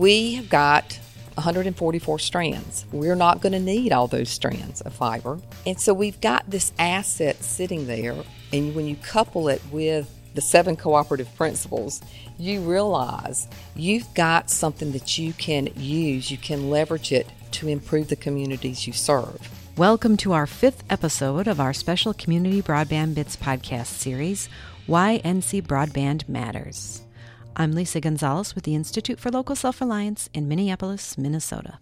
we have got 144 strands. We're not going to need all those strands of fiber. And so we've got this asset sitting there. And when you couple it with the seven cooperative principles, you realize you've got something that you can use, you can leverage it to improve the communities you serve. Welcome to our fifth episode of our special Community Broadband Bits podcast series, Why NC Broadband Matters. I'm Lisa Gonzalez with the Institute for Local Self Reliance in Minneapolis, Minnesota.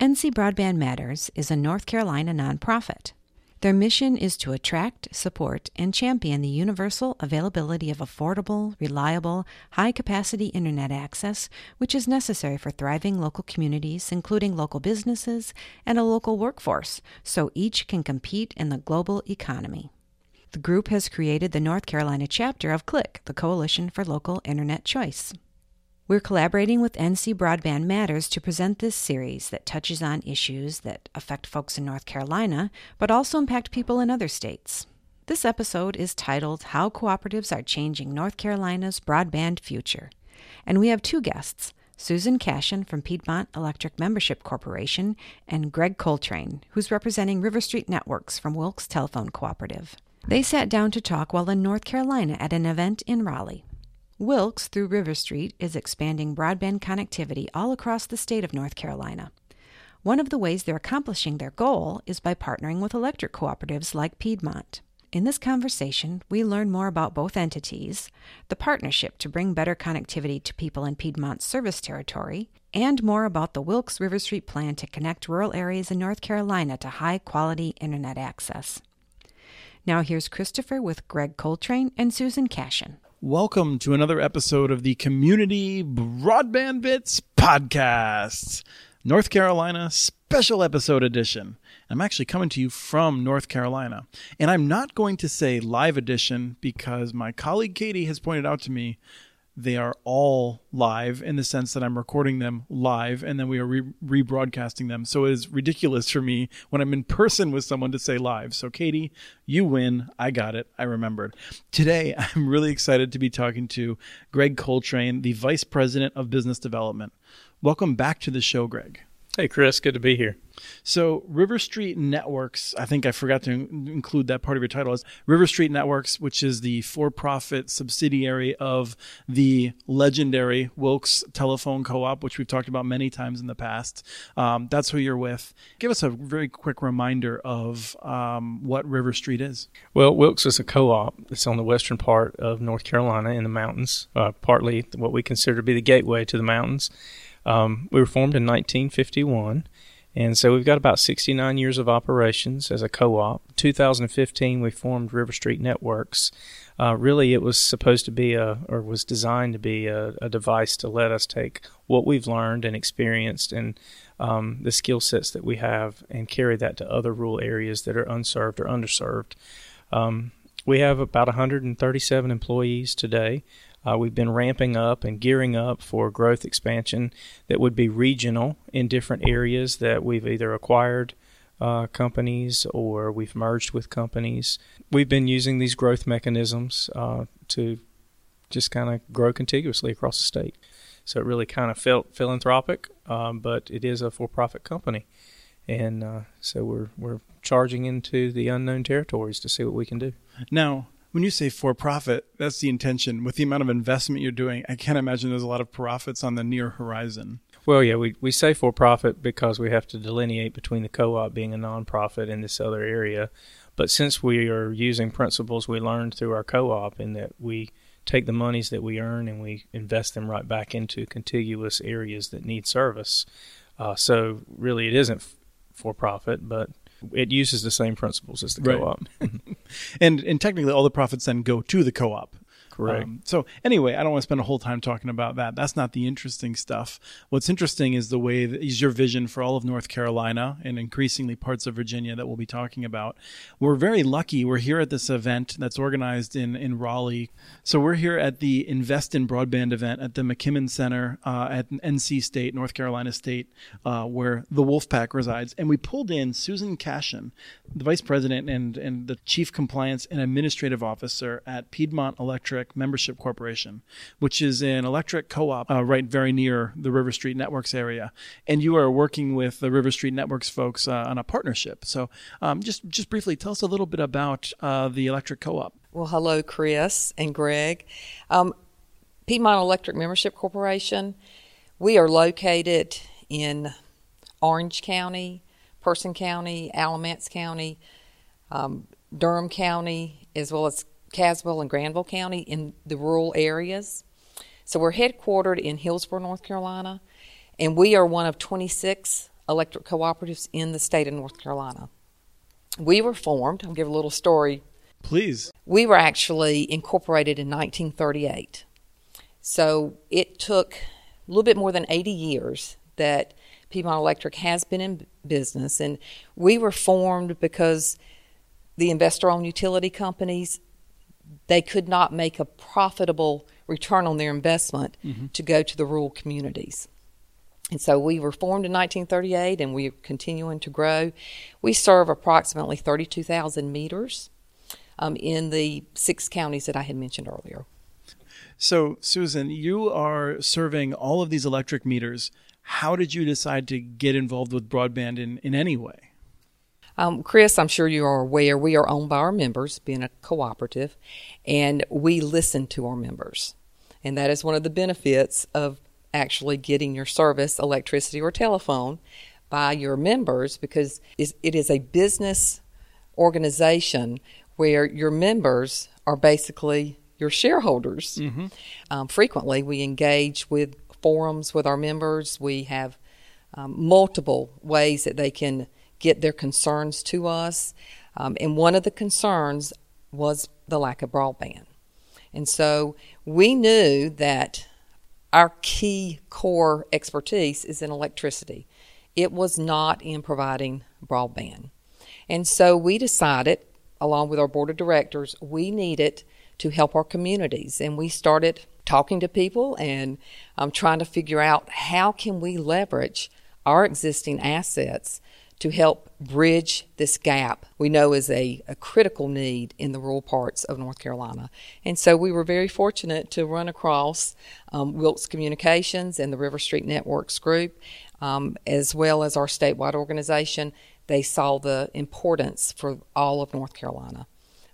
NC Broadband Matters is a North Carolina nonprofit. Their mission is to attract, support, and champion the universal availability of affordable, reliable, high capacity Internet access, which is necessary for thriving local communities, including local businesses and a local workforce, so each can compete in the global economy. The group has created the North Carolina chapter of CLICK, the Coalition for Local Internet Choice. We're collaborating with NC Broadband Matters to present this series that touches on issues that affect folks in North Carolina, but also impact people in other states. This episode is titled How Cooperatives Are Changing North Carolina's Broadband Future. And we have two guests Susan Cashion from Piedmont Electric Membership Corporation and Greg Coltrane, who's representing River Street Networks from Wilkes Telephone Cooperative. They sat down to talk while in North Carolina at an event in Raleigh. Wilkes, through River Street, is expanding broadband connectivity all across the state of North Carolina. One of the ways they're accomplishing their goal is by partnering with electric cooperatives like Piedmont. In this conversation, we learn more about both entities, the partnership to bring better connectivity to people in Piedmont's service territory, and more about the Wilkes River Street plan to connect rural areas in North Carolina to high quality internet access. Now here's Christopher with Greg Coltrane and Susan Cashion. Welcome to another episode of the Community Broadband Bits Podcast, North Carolina Special Episode Edition. I'm actually coming to you from North Carolina. And I'm not going to say live edition because my colleague Katie has pointed out to me they are all live in the sense that I'm recording them live and then we are re- rebroadcasting them. So it is ridiculous for me when I'm in person with someone to say live. So, Katie, you win. I got it. I remembered. Today, I'm really excited to be talking to Greg Coltrane, the Vice President of Business Development. Welcome back to the show, Greg. Hey, Chris. Good to be here. So, River Street Networks, I think I forgot to include that part of your title, is River Street Networks, which is the for profit subsidiary of the legendary Wilkes Telephone Co op, which we've talked about many times in the past. Um, that's who you're with. Give us a very quick reminder of um, what River Street is. Well, Wilkes is a co op It's on the western part of North Carolina in the mountains, uh, partly what we consider to be the gateway to the mountains. Um, we were formed in 1951. And so we've got about 69 years of operations as a co op. 2015, we formed River Street Networks. Uh, really, it was supposed to be a, or was designed to be a, a device to let us take what we've learned and experienced and um, the skill sets that we have and carry that to other rural areas that are unserved or underserved. Um, we have about 137 employees today. Uh, we've been ramping up and gearing up for growth expansion that would be regional in different areas that we've either acquired uh, companies or we've merged with companies. We've been using these growth mechanisms uh, to just kind of grow contiguously across the state. So it really kind of felt philanthropic, um, but it is a for-profit company, and uh, so we're we're charging into the unknown territories to see what we can do. Now, when you say for profit, that's the intention. With the amount of investment you're doing, I can't imagine there's a lot of profits on the near horizon. Well, yeah, we, we say for profit because we have to delineate between the co op being a nonprofit in this other area. But since we are using principles we learned through our co op, in that we take the monies that we earn and we invest them right back into contiguous areas that need service. Uh, so, really, it isn't for profit, but it uses the same principles as the right. co-op. and and technically, all the profits then go to the co-op. Correct. Um, so anyway, I don't want to spend a whole time talking about that. That's not the interesting stuff. What's interesting is the way that is your vision for all of North Carolina and increasingly parts of Virginia that we'll be talking about. We're very lucky. We're here at this event that's organized in in Raleigh. So we're here at the Invest in Broadband event at the McKimmon Center uh, at NC State, North Carolina State, uh, where the Wolfpack resides, and we pulled in Susan Cashion, the vice president and and the chief compliance and administrative officer at Piedmont Electric Membership Corporation, which is an electric co-op uh, right very near the River Street Networks area, and you are working with the River Street Networks folks uh, on a partnership. So, um, just just briefly, tell us a little bit about uh, the electric co-op. Well, hello, Chris and Greg. Um, Piedmont Electric Membership Corporation. We are located in Orange County, Person County, Alamance County, um, Durham County, as well as Caswell and Granville County in the rural areas. So we're headquartered in Hillsborough, North Carolina, and we are one of 26 electric cooperatives in the state of North Carolina. We were formed, I'll give a little story Please. we were actually incorporated in 1938. So it took a little bit more than 80 years that Piedmont Electric has been in business. And we were formed because the investor owned utility companies they could not make a profitable return on their investment to go to the rural communities. And so we were formed in 1938 and we're continuing to grow. We serve approximately 32,000 meters um, in the six counties that I had mentioned earlier. So, Susan, you are serving all of these electric meters. How did you decide to get involved with broadband in, in any way? Um, Chris, I'm sure you are aware we are owned by our members, being a cooperative, and we listen to our members. And that is one of the benefits of actually getting your service, electricity or telephone, by your members because it is a business organization where your members are basically your shareholders. Um, frequently, we engage with forums with our members. We have um, multiple ways that they can get their concerns to us. Um, and one of the concerns was the lack of broadband. And so we knew that our key core expertise is in electricity. It was not in providing broadband. And so we decided, along with our board of directors, we needed to help our communities. And we started talking to people and um, trying to figure out how can we leverage our existing assets to help bridge this gap we know is a, a critical need in the rural parts of North Carolina. And so we were very fortunate to run across um, Wilkes Communications and the River Street Networks Group, um, as well as our statewide organization. They saw the importance for all of North Carolina,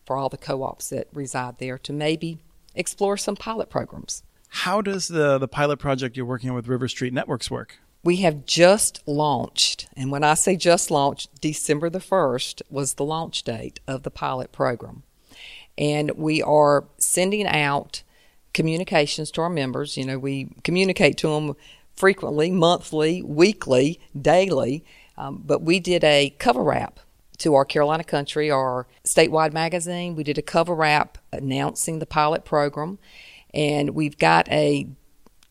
for all the co ops that reside there, to maybe explore some pilot programs. How does the, the pilot project you're working on with River Street Networks work? We have just launched, and when I say just launched, December the 1st was the launch date of the pilot program. And we are sending out communications to our members. You know, we communicate to them frequently, monthly, weekly, daily. Um, but we did a cover wrap to our Carolina Country, our statewide magazine. We did a cover wrap announcing the pilot program. And we've got a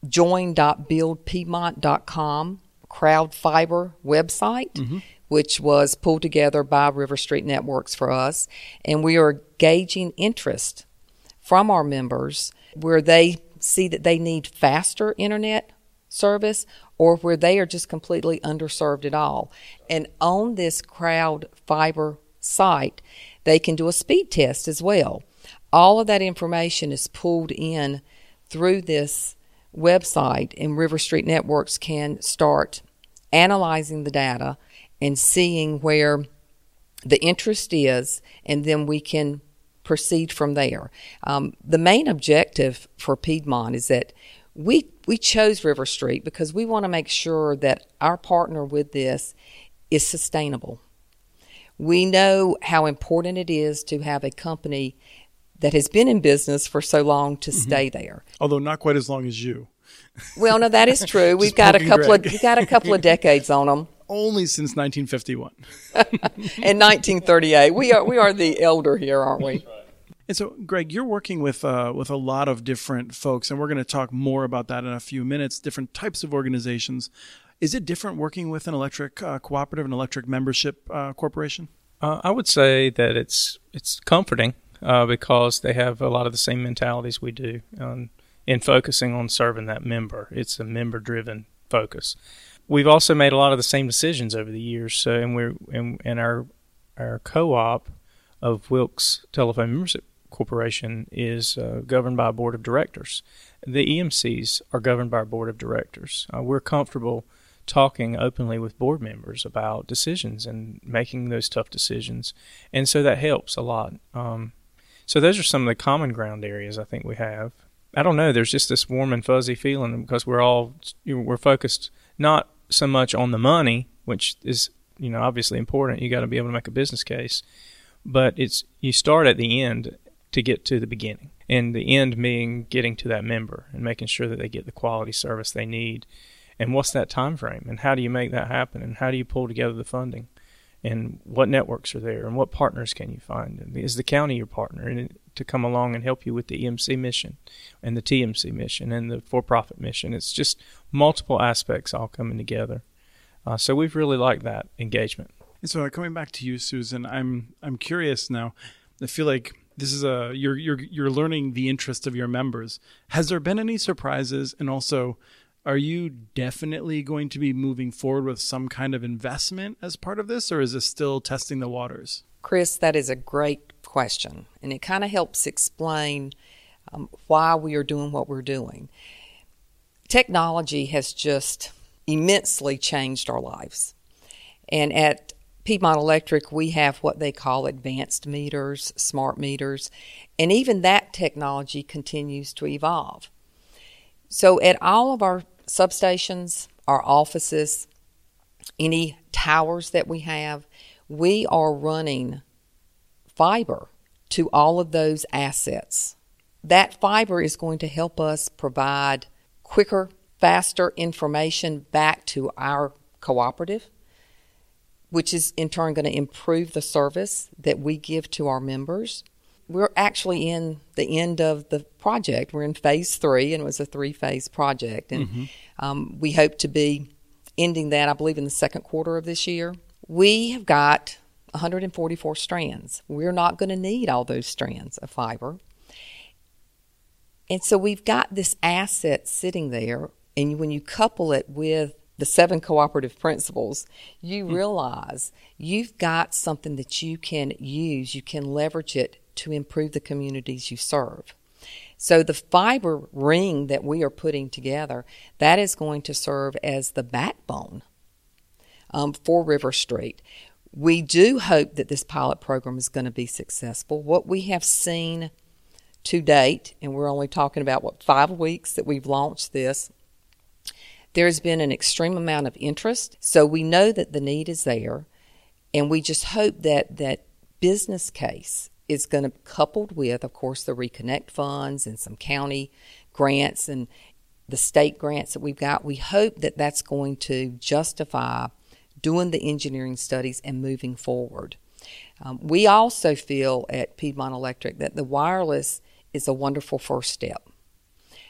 join.buildpiedmont.com crowd fiber website, mm-hmm. which was pulled together by River Street Networks for us. And we are gauging interest from our members where they see that they need faster internet service or where they are just completely underserved at all. And on this crowd fiber site, they can do a speed test as well. All of that information is pulled in through this website, and River Street Networks can start analyzing the data and seeing where the interest is, and then we can proceed from there. Um, the main objective for Piedmont is that we we chose River Street because we want to make sure that our partner with this is sustainable. We know how important it is to have a company that has been in business for so long to stay there. Although not quite as long as you. Well, no, that is true. We've got a poking couple of Greg. we got a couple of decades on them. Only since 1951. In 1938, we are we are the elder here, aren't we? And so, Greg, you're working with uh, with a lot of different folks, and we're going to talk more about that in a few minutes. Different types of organizations. Is it different working with an electric uh, cooperative, an electric membership uh, corporation? Uh, I would say that it's it's comforting uh, because they have a lot of the same mentalities we do um, in focusing on serving that member. It's a member driven focus. We've also made a lot of the same decisions over the years. So, and we're and, our our co-op of Wilkes Telephone Membership Corporation is uh, governed by a board of directors. The EMCs are governed by a board of directors. Uh, we're comfortable talking openly with board members about decisions and making those tough decisions, and so that helps a lot. Um, so those are some of the common ground areas I think we have. I don't know. There's just this warm and fuzzy feeling because we're all we're focused not so much on the money, which is you know obviously important. You got to be able to make a business case, but it's you start at the end to get to the beginning. And the end being getting to that member and making sure that they get the quality service they need. And what's that time frame? And how do you make that happen? And how do you pull together the funding? And what networks are there? And what partners can you find? Is the county your partner and to come along and help you with the EMC mission and the TMC mission and the for-profit mission? It's just multiple aspects all coming together. Uh, so we've really liked that engagement. And so coming back to you, Susan, I'm I'm curious now. I feel like this is a you're you're you're learning the interest of your members. Has there been any surprises? And also, are you definitely going to be moving forward with some kind of investment as part of this, or is this still testing the waters? Chris, that is a great question, and it kind of helps explain um, why we are doing what we're doing. Technology has just immensely changed our lives. And at Piedmont Electric, we have what they call advanced meters, smart meters, and even that technology continues to evolve. So, at all of our substations, our offices, any towers that we have, we are running fiber to all of those assets. That fiber is going to help us provide quicker, faster information back to our cooperative which is in turn going to improve the service that we give to our members. We're actually in the end of the project. We're in phase three, and it was a three phase project. And mm-hmm. um, we hope to be ending that, I believe, in the second quarter of this year. We have got 144 strands. We're not going to need all those strands of fiber. And so we've got this asset sitting there, and when you couple it with the seven cooperative principles, you mm. realize you've got something that you can use, you can leverage it to improve the communities you serve. So the fiber ring that we are putting together, that is going to serve as the backbone um, for River Street. We do hope that this pilot program is going to be successful. What we have seen to date, and we're only talking about what five weeks that we've launched this, there's been an extreme amount of interest, so we know that the need is there, and we just hope that that business case is going to coupled with, of course, the reconnect funds and some county grants and the state grants that we've got. We hope that that's going to justify doing the engineering studies and moving forward. Um, we also feel at Piedmont Electric that the wireless is a wonderful first step.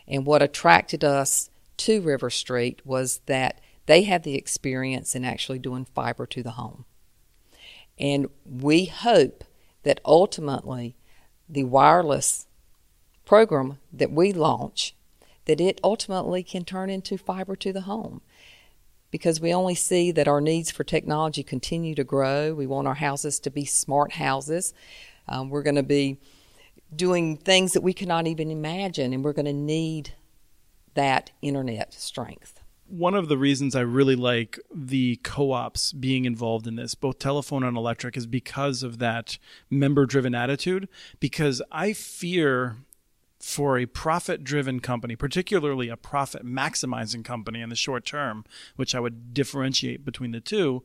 And what attracted us to River Street was that they have the experience in actually doing fiber to the home. And we hope that ultimately the wireless program that we launch that it ultimately can turn into fiber to the home because we only see that our needs for technology continue to grow. We want our houses to be smart houses. Um, we're going to be doing things that we cannot even imagine, and we're going to need that internet strength. One of the reasons I really like the co ops being involved in this, both telephone and electric, is because of that member driven attitude. Because I fear for a profit driven company, particularly a profit maximizing company in the short term, which I would differentiate between the two,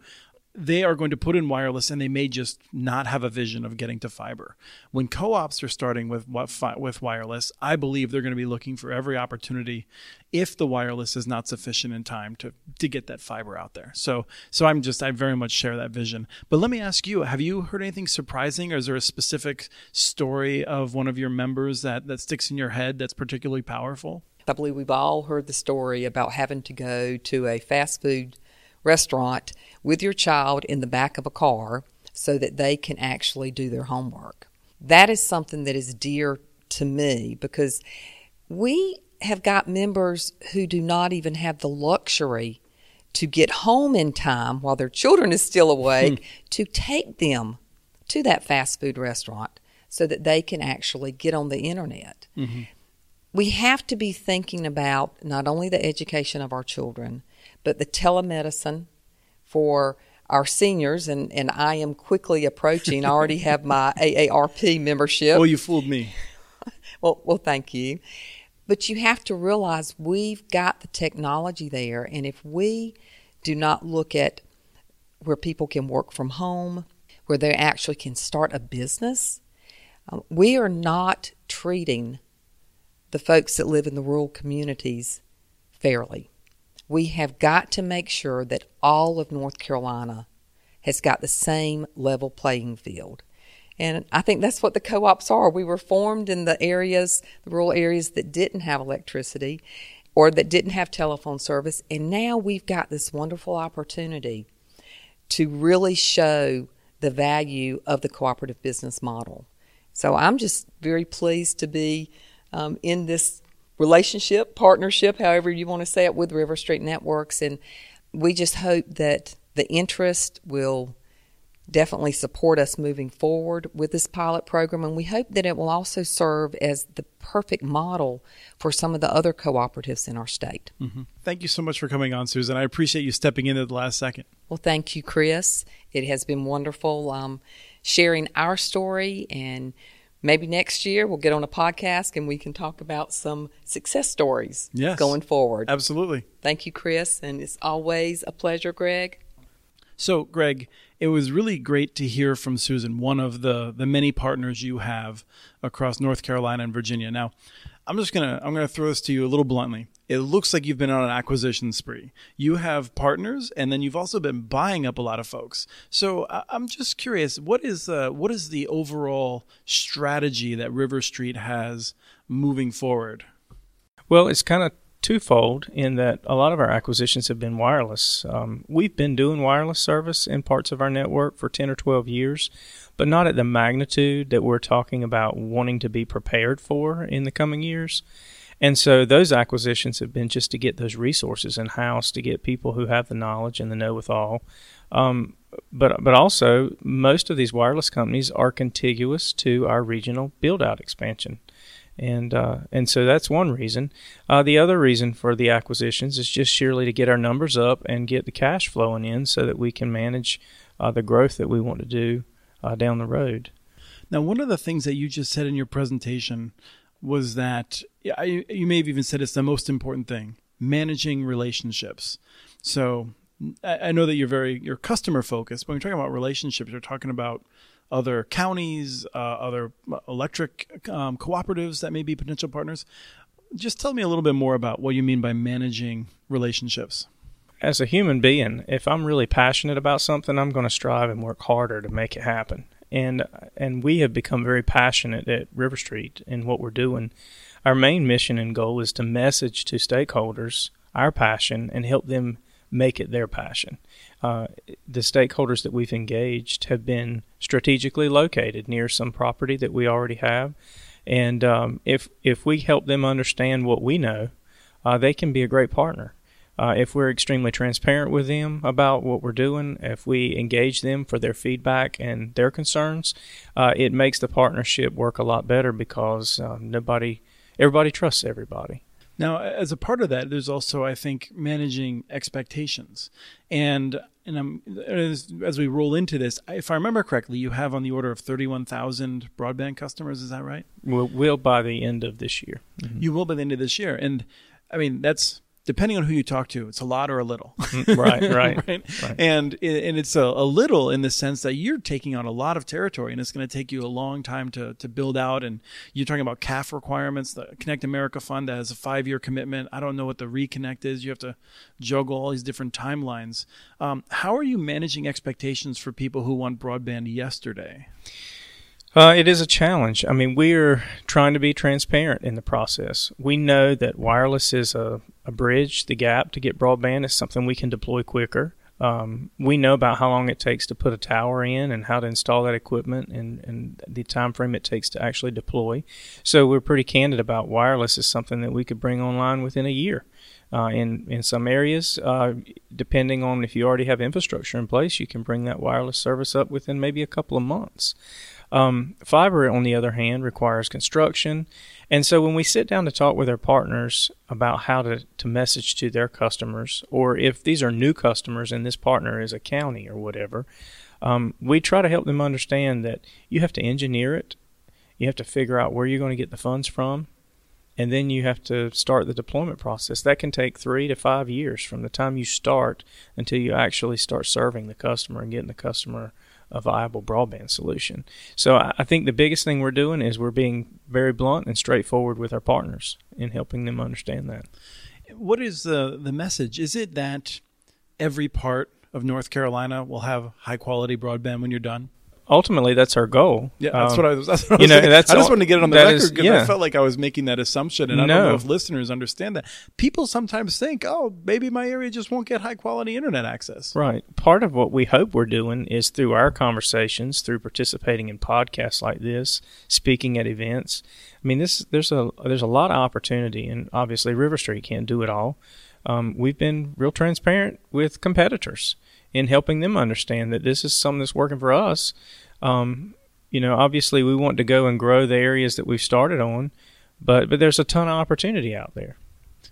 they are going to put in wireless and they may just not have a vision of getting to fiber. When co-ops are starting with with wireless, I believe they're going to be looking for every opportunity if the wireless is not sufficient in time to to get that fiber out there. So so I'm just I very much share that vision. But let me ask you, have you heard anything surprising or is there a specific story of one of your members that that sticks in your head that's particularly powerful? I believe we've all heard the story about having to go to a fast food restaurant with your child in the back of a car so that they can actually do their homework. That is something that is dear to me because we have got members who do not even have the luxury to get home in time while their children is still awake hmm. to take them to that fast food restaurant so that they can actually get on the internet. We have to be thinking about not only the education of our children, but the telemedicine for our seniors. And, and I am quickly approaching, I already have my AARP membership. Well, you fooled me. Well, well, thank you. But you have to realize we've got the technology there, and if we do not look at where people can work from home, where they actually can start a business, um, we are not treating the folks that live in the rural communities fairly. We have got to make sure that all of North Carolina has got the same level playing field. And I think that's what the co ops are. We were formed in the areas, the rural areas that didn't have electricity or that didn't have telephone service. And now we've got this wonderful opportunity to really show the value of the cooperative business model. So I'm just very pleased to be um, in this relationship, partnership, however you want to say it, with River Street Networks. And we just hope that the interest will definitely support us moving forward with this pilot program. And we hope that it will also serve as the perfect model for some of the other cooperatives in our state. Mm-hmm. Thank you so much for coming on, Susan. I appreciate you stepping in at the last second. Well, thank you, Chris. It has been wonderful um, sharing our story and maybe next year we'll get on a podcast and we can talk about some success stories yes. going forward. Absolutely. Thank you, Chris. And it's always a pleasure, Greg. So, Greg, it was really great to hear from Susan, one of the the many partners you have across North Carolina and Virginia. Now, I'm just gonna I'm gonna throw this to you a little bluntly. It looks like you've been on an acquisition spree. You have partners, and then you've also been buying up a lot of folks. So I'm just curious, what is uh, what is the overall strategy that River Street has moving forward? Well, it's kind of twofold in that a lot of our acquisitions have been wireless. Um, we've been doing wireless service in parts of our network for 10 or 12 years, but not at the magnitude that we're talking about wanting to be prepared for in the coming years. And so those acquisitions have been just to get those resources in house, to get people who have the knowledge and the know withal. Um, but but also most of these wireless companies are contiguous to our regional build out expansion and uh, and so that's one reason. Uh, the other reason for the acquisitions is just sheerly to get our numbers up and get the cash flowing in, so that we can manage uh, the growth that we want to do uh, down the road. Now, one of the things that you just said in your presentation was that you, you may have even said it's the most important thing: managing relationships. So I know that you're very you're customer focused. When you're talking about relationships, you're talking about other counties, uh, other electric um, cooperatives that may be potential partners. Just tell me a little bit more about what you mean by managing relationships. As a human being, if I'm really passionate about something, I'm going to strive and work harder to make it happen. And and we have become very passionate at River Street in what we're doing. Our main mission and goal is to message to stakeholders our passion and help them make it their passion. Uh, the stakeholders that we've engaged have been strategically located near some property that we already have, and um, if if we help them understand what we know, uh, they can be a great partner. Uh, if we're extremely transparent with them about what we're doing, if we engage them for their feedback and their concerns, uh, it makes the partnership work a lot better because um, nobody, everybody trusts everybody. Now, as a part of that, there's also, I think, managing expectations. And and I'm, as, as we roll into this, if I remember correctly, you have on the order of 31,000 broadband customers. Is that right? We'll, will by the end of this year. Mm-hmm. You will by the end of this year. And I mean, that's depending on who you talk to, it's a lot or a little. Mm, right, right, right, right. And and it's a, a, little in the sense that you're taking on a lot of territory, and it's going to take you a long time to to build out. And you're talking about CAF requirements, the Connect America Fund that has a five year commitment. I don't know what the reconnect is. You have to juggle all these different timelines. Um, how are you managing expectations for people who want broadband yesterday? Uh, it is a challenge. I mean, we're trying to be transparent in the process. We know that wireless is a, a bridge, the gap to get broadband is something we can deploy quicker. Um, we know about how long it takes to put a tower in and how to install that equipment and, and the time frame it takes to actually deploy. So we're pretty candid about wireless is something that we could bring online within a year. Uh, in in some areas, uh, depending on if you already have infrastructure in place, you can bring that wireless service up within maybe a couple of months. Um, fiber, on the other hand, requires construction. And so when we sit down to talk with our partners about how to, to message to their customers, or if these are new customers and this partner is a county or whatever, um, we try to help them understand that you have to engineer it, you have to figure out where you're going to get the funds from, and then you have to start the deployment process. That can take three to five years from the time you start until you actually start serving the customer and getting the customer a viable broadband solution. So I think the biggest thing we're doing is we're being very blunt and straightforward with our partners in helping them understand that. What is the the message? Is it that every part of North Carolina will have high quality broadband when you're done? Ultimately that's our goal. Yeah, that's Um, what I was. What I you was know, saying. that's I just all- wanted to get it on the record is- because I felt like I was making that assumption, and I don't know if listeners understand that. People sometimes think, "Oh, maybe my area just won't get high quality internet access." Right. Part of what we hope we're doing is through our conversations, through participating in podcasts like this, speaking at events. I mean, this there's a there's a lot of opportunity, and obviously River Street can't do it all. Um, we've been real transparent with competitors in helping them understand that this is something that's working for us. Um, you know, obviously we want to go and grow the areas that we've started on, but but there's a ton of opportunity out there.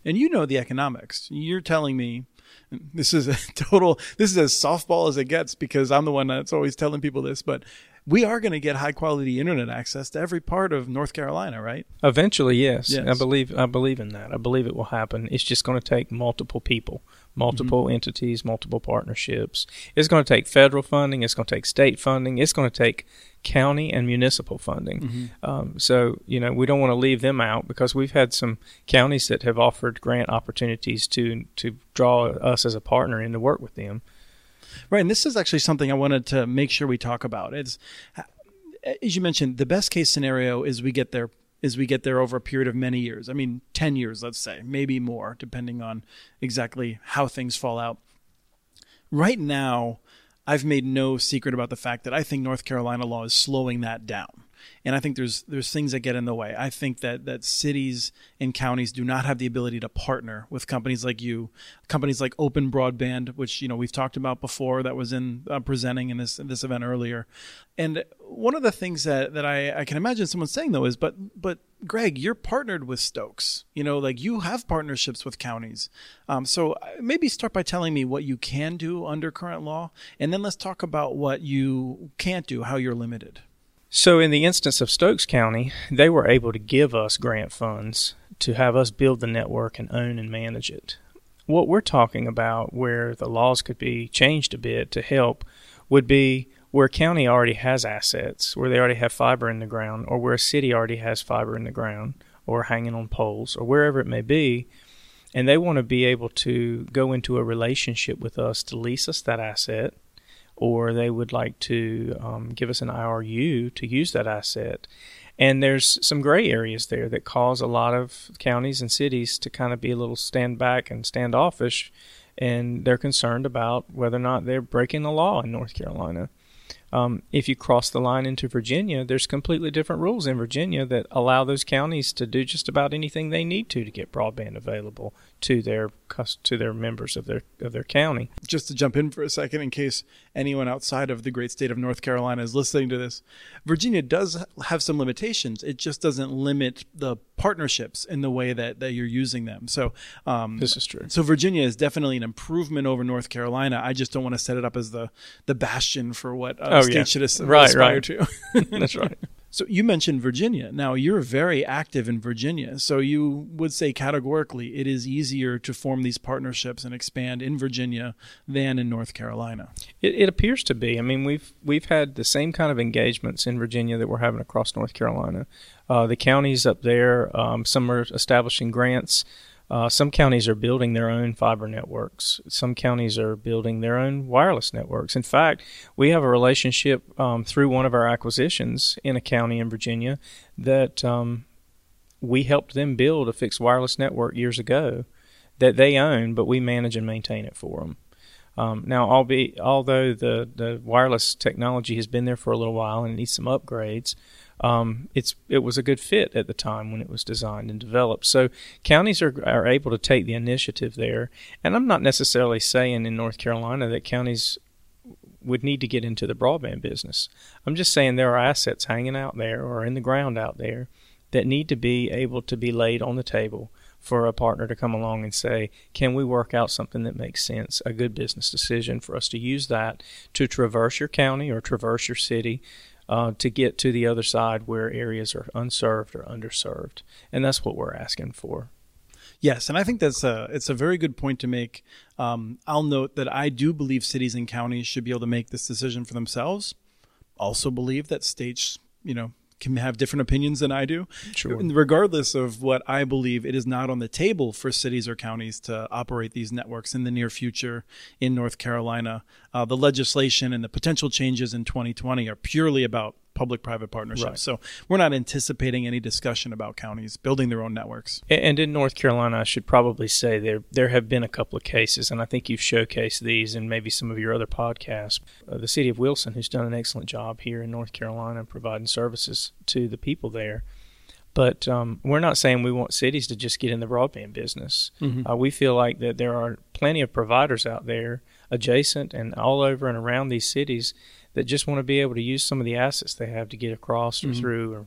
and you know the economics. You're telling me this is a total this is as softball as it gets because I'm the one that's always telling people this, but we are going to get high quality internet access to every part of North Carolina, right? Eventually, yes. Yes. I believe I believe in that. I believe it will happen. It's just going to take multiple people, multiple Mm-hmm. entities, multiple partnerships. It's going to take federal funding. It's going to take state funding. It's going to take county and municipal funding. Mm-hmm. Um, so you know we don't want to leave them out because we've had some counties that have offered grant opportunities to to draw us as a partner in to work with them. Right, and this is actually something I wanted to make sure we talk about. It's as you mentioned, the best case scenario is we get there is we get there over a period of many years. I mean, 10 years, let's say, maybe more depending on exactly how things fall out. Right now, I've made no secret about the fact that I think North Carolina law is slowing that down. And I think there's there's things that get in the way. I think that that cities and counties do not have the ability to partner with companies like you, companies like Open Broadband, which you know we've talked about before. That was in uh, presenting in this in this event earlier. And one of the things that that I, I can imagine someone saying though is, but but Greg, you're partnered with Stokes. You know, like you have partnerships with counties. Um, so uh, maybe start by telling me what you can do under current law, and then let's talk about what you can't do, how you're limited. So, in the instance of Stokes County, they were able to give us grant funds to have us build the network and own and manage it. What we're talking about, where the laws could be changed a bit to help, would be where a county already has assets, where they already have fiber in the ground, or where a city already has fiber in the ground, or hanging on poles, or wherever it may be, and they want to be able to go into a relationship with us to lease us that asset or they would like to um, give us an IRU to use that asset. And there's some gray areas there that cause a lot of counties and cities to kind of be a little stand back and standoffish, and they're concerned about whether or not they're breaking the law in North Carolina. Um, if you cross the line into Virginia, there's completely different rules in Virginia that allow those counties to do just about anything they need to to get broadband available to their to their members of their of their county. just to jump in for a second, in case anyone outside of the great state of North Carolina is listening to this, Virginia does have some limitations. It just doesn't limit the partnerships in the way that, that you're using them. So, um, This is true. so Virginia is definitely an improvement over North Carolina. I just don't want to set it up as the the bastion for what uh, Oh, state yeah. should as- Right, aspire right. to. That's right. So you mentioned Virginia. Now you're very active in Virginia. So you would say categorically it is easier to form these partnerships and expand in Virginia than in North Carolina. It, it appears to be. I mean, we've we've had the same kind of engagements in Virginia that we're having across North Carolina. Uh, the counties up there, um, some are establishing grants. Uh, some counties are building their own fiber networks. Some counties are building their own wireless networks. In fact, we have a relationship um, through one of our acquisitions in a county in Virginia that um, we helped them build a fixed wireless network years ago that they own, but we manage and maintain it for them. Um, now, albeit, although the, the wireless technology has been there for a little while and needs some upgrades, um, it's it was a good fit at the time when it was designed and developed. So counties are are able to take the initiative there, and I'm not necessarily saying in North Carolina that counties would need to get into the broadband business. I'm just saying there are assets hanging out there or in the ground out there that need to be able to be laid on the table for a partner to come along and say, can we work out something that makes sense, a good business decision for us to use that to traverse your county or traverse your city uh, to get to the other side where areas are unserved or underserved. And that's what we're asking for. Yes, and I think that's a it's a very good point to make. Um, I'll note that I do believe cities and counties should be able to make this decision for themselves. Also believe that states, you know, can have different opinions than I do. Sure. Regardless of what I believe, it is not on the table for cities or counties to operate these networks in the near future in North Carolina. Uh, the legislation and the potential changes in 2020 are purely about public private partnerships. Right. So we're not anticipating any discussion about counties building their own networks. And in North Carolina, I should probably say there there have been a couple of cases, and I think you've showcased these in maybe some of your other podcasts. Uh, the city of Wilson, who's done an excellent job here in North Carolina providing services to the people there. But um, we're not saying we want cities to just get in the broadband business. Mm-hmm. Uh, we feel like that there are plenty of providers out there adjacent and all over and around these cities that just want to be able to use some of the assets they have to get across or Mhm. through. Or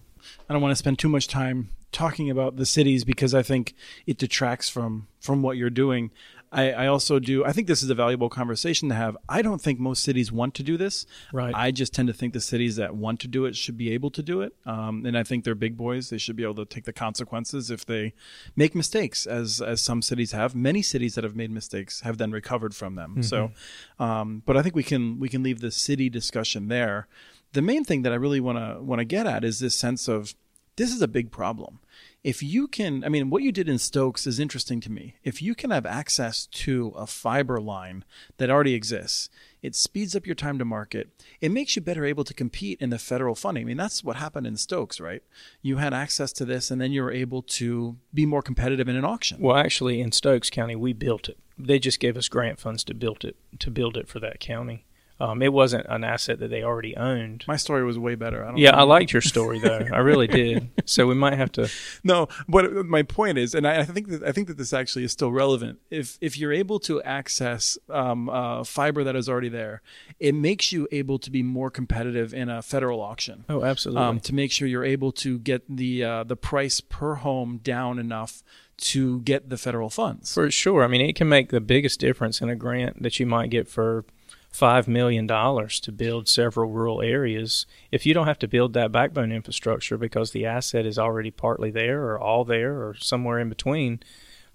I don't want to spend too much time talking about the cities because I think it detracts from from what you're doing. I, I also do. I think this is a valuable conversation to have. I don't think most cities want to do this. right, I just tend to think the cities that want to do it should be able to do it. Um, and I think they're big boys. They should be able to take the consequences if they make mistakes, as as some cities have. Many cities that have made mistakes have then recovered from them. So, um, but I think we can we can leave the city discussion there. The main thing that I really want to want to get at is this sense of this is a big problem. If you can, I mean, what you did in Stokes is interesting to me. If you can have access to a fiber line that already exists, it speeds up your time to market. It makes you better able to compete in the federal funding. I mean, that's what happened in Stokes, right? You had access to this, and then you were able to be more competitive in an auction. Well, actually, in Stokes County, we built it. They just gave us grant funds to build it to build it for that county. Um, it wasn't an asset that they already owned. My story was way better. I don't Yeah, know. I liked your story though. I really did. So we might have to. No, but my point is, and I I think that I think that this actually is still relevant. If if you're able to access um, uh, fiber that is already there, it makes you able to be more competitive in a federal auction. Oh, absolutely. Um, to make sure you're able to get the uh, the price per home down enough to get the federal funds. For sure. I mean, it can make the biggest difference in a grant that you might get for five million dollars to build several rural areas. If you don't have to build that backbone infrastructure because the asset is already partly there, or all there, or somewhere in between,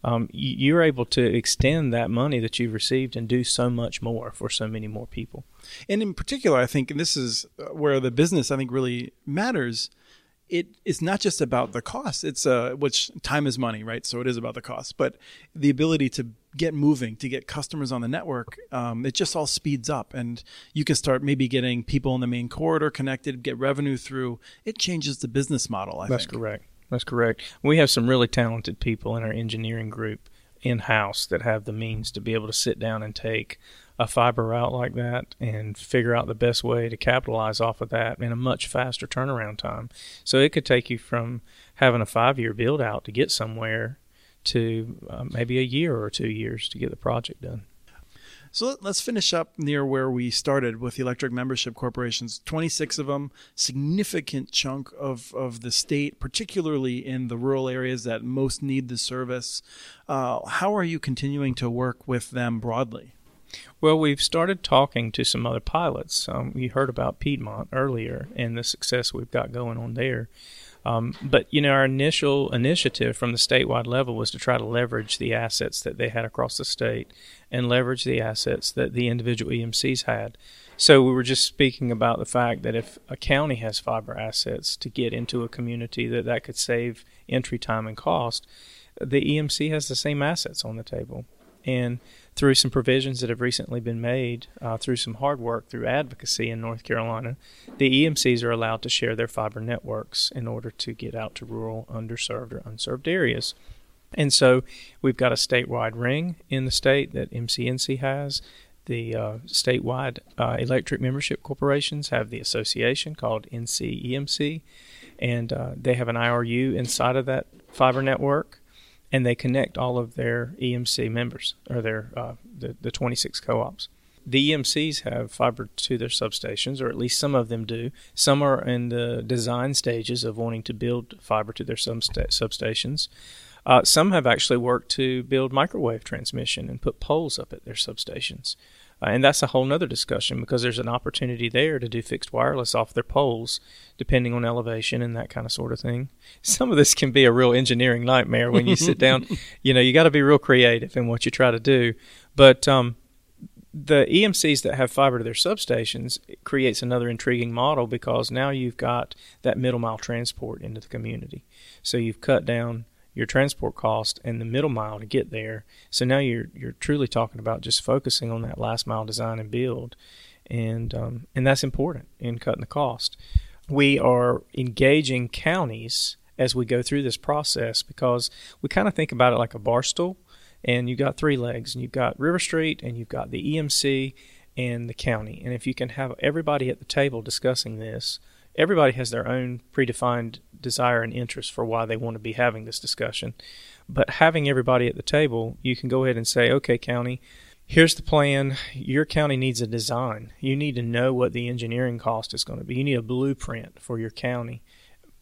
um, you're able to extend that money that you've received and do so much more for so many more people. and in particular, I think, and this is uh, where the business I think really matters. It's not just about the cost. It's uh, which time is money, right? So it is about the cost, but the ability to get moving, to get customers on the network, um, it just all speeds up, and you can start maybe getting people in the main corridor connected, get revenue through. It changes the business model. I That's think. correct. That's correct. We have some really talented people in our engineering group in house that have the means to be able to sit down and take a fiber route like that and figure out the best way to capitalize off of that in a much faster turnaround time. So it could take you from having a five year build out to get somewhere to uh, maybe a year or two years to get the project done. So let- let's finish up near where we started with the electric membership corporations. 26 of them, significant chunk of, of the state, particularly in the rural areas that most need the service. Uh, how are you continuing to work with them broadly? Well, we've started talking to some other pilots. Um, you heard about Piedmont earlier and the success we've got going on there. Um, but you know, our initial initiative from the statewide level was to try to leverage the assets that they had across the state and leverage the assets that the individual EMCs had. So we were just speaking about the fact that if a county has fiber assets to get into a community, that that could save entry time and cost. The EMC has the same assets on the table, and through some provisions that have recently been made, uh, through some hard work, through advocacy in North Carolina, the EMCs are allowed to share their fiber networks in order to get out to rural, underserved, or unserved areas. And so we've got a statewide ring in the state that MCNC has. The uh, statewide uh, electric membership corporations have the association called NCEMC, and uh, they have an IRU inside of that fiber network and they connect all of their EMC members or their uh, the, the 26 co-ops. the EMCs have fiber to their substations, or at least some of them do. Some are in the design stages of wanting to build fiber to their substa- substations. Uh, some have actually worked to build microwave transmission and put poles up at their substations. Uh, and that's a whole other discussion because there's an opportunity there to do fixed wireless off their poles, depending on elevation and that kind of sort of thing. Some of this can be a real engineering nightmare when you sit down. You know, you got to be real creative in what you try to do. But um, the EMCs that have fiber to their substations creates another intriguing model because now you've got that middle mile transport into the community. So you've cut down your transport cost and the middle mile to get there. So now you're you're truly talking about just focusing on that last mile design and build, and um, and that's important in cutting the cost. We are engaging counties as we go through this process because we kind of think about it like a bar stool and you've got three legs, and you've got River Street, and you've got the EMC and the county. And if you can have everybody at the table discussing this, everybody has their own predefined desire and interest for why they want to be having this discussion. But having everybody at the table, you can go ahead and say, okay, county, here's the plan. Your county needs a design. You need to know what the engineering cost is going to be. You need a blueprint for your county.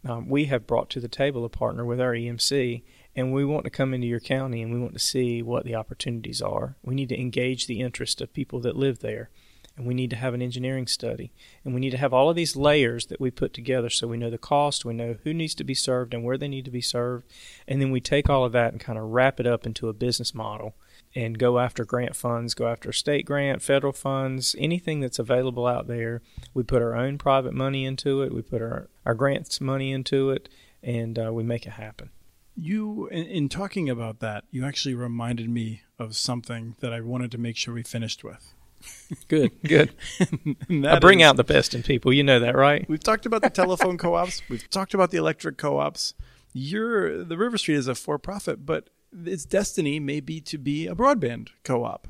Um, we have brought to the table a partner with our EMC and we want to come into your county and we want to see what the opportunities are. We need to engage the interest of people that live there. And we need to have an engineering study. And we need to have all of these layers that we put together so we know the cost, we know who needs to be served and where they need to be served. And then we take all of that and kind of wrap it up into a business model and go after grant funds, go after state grant, federal funds, anything that's available out there. We put our own private money into it, we put our, our grants money into it, and uh, we make it happen. You, in, in, talking about that, you actually reminded me of something that I wanted to make sure we finished with. Good, good. I bring is, out the best in people. You know that, right? We've talked about the telephone co-ops. We've talked about the electric co-ops. You're the River Street is a for-profit, but its destiny may be to be a broadband co-op.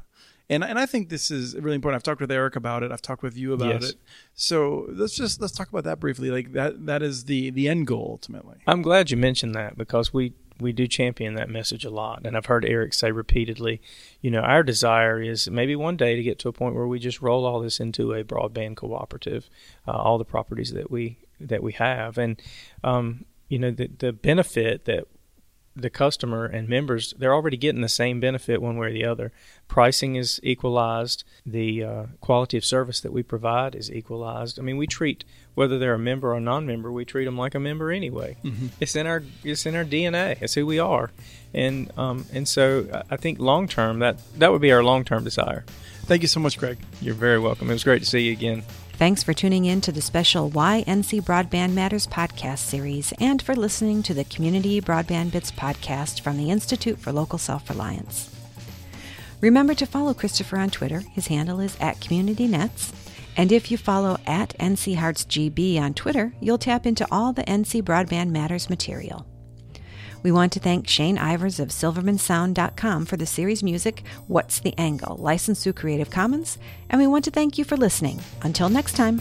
And and I think this is really important. I've talked with Eric about it. I've talked with you about yes. it. So let's just let's talk about that briefly. Like that that is the the end goal ultimately. I'm glad you mentioned that because we we do champion that message a lot. And I've heard Eric say repeatedly, you know, our desire is maybe one day to get to a point where we just roll all this into a broadband cooperative, uh, all the properties that we that we have, and um, you know, the the benefit that the customer and members they're already getting the same benefit one way or the other. Pricing is equalized. The uh, quality of service that we provide is equalized. I mean we treat whether they're a member or a non-member we treat them like a member anyway mm-hmm. it's in our it's in our dna it's who we are and um, and so i think long term that that would be our long term desire thank you so much greg you're very welcome it was great to see you again Thanks for tuning in to the special Why NC Broadband Matters podcast series and for listening to the Community Broadband Bits podcast from the Institute for Local Self Reliance. Remember to follow Christopher on Twitter. His handle is at CommunityNets. And if you follow at NC Hearts GB on Twitter, you'll tap into all the NC Broadband Matters material. We want to thank Shane Ivers of SilvermanSound.com for the series music What's the Angle, licensed through Creative Commons, and we want to thank you for listening. Until next time.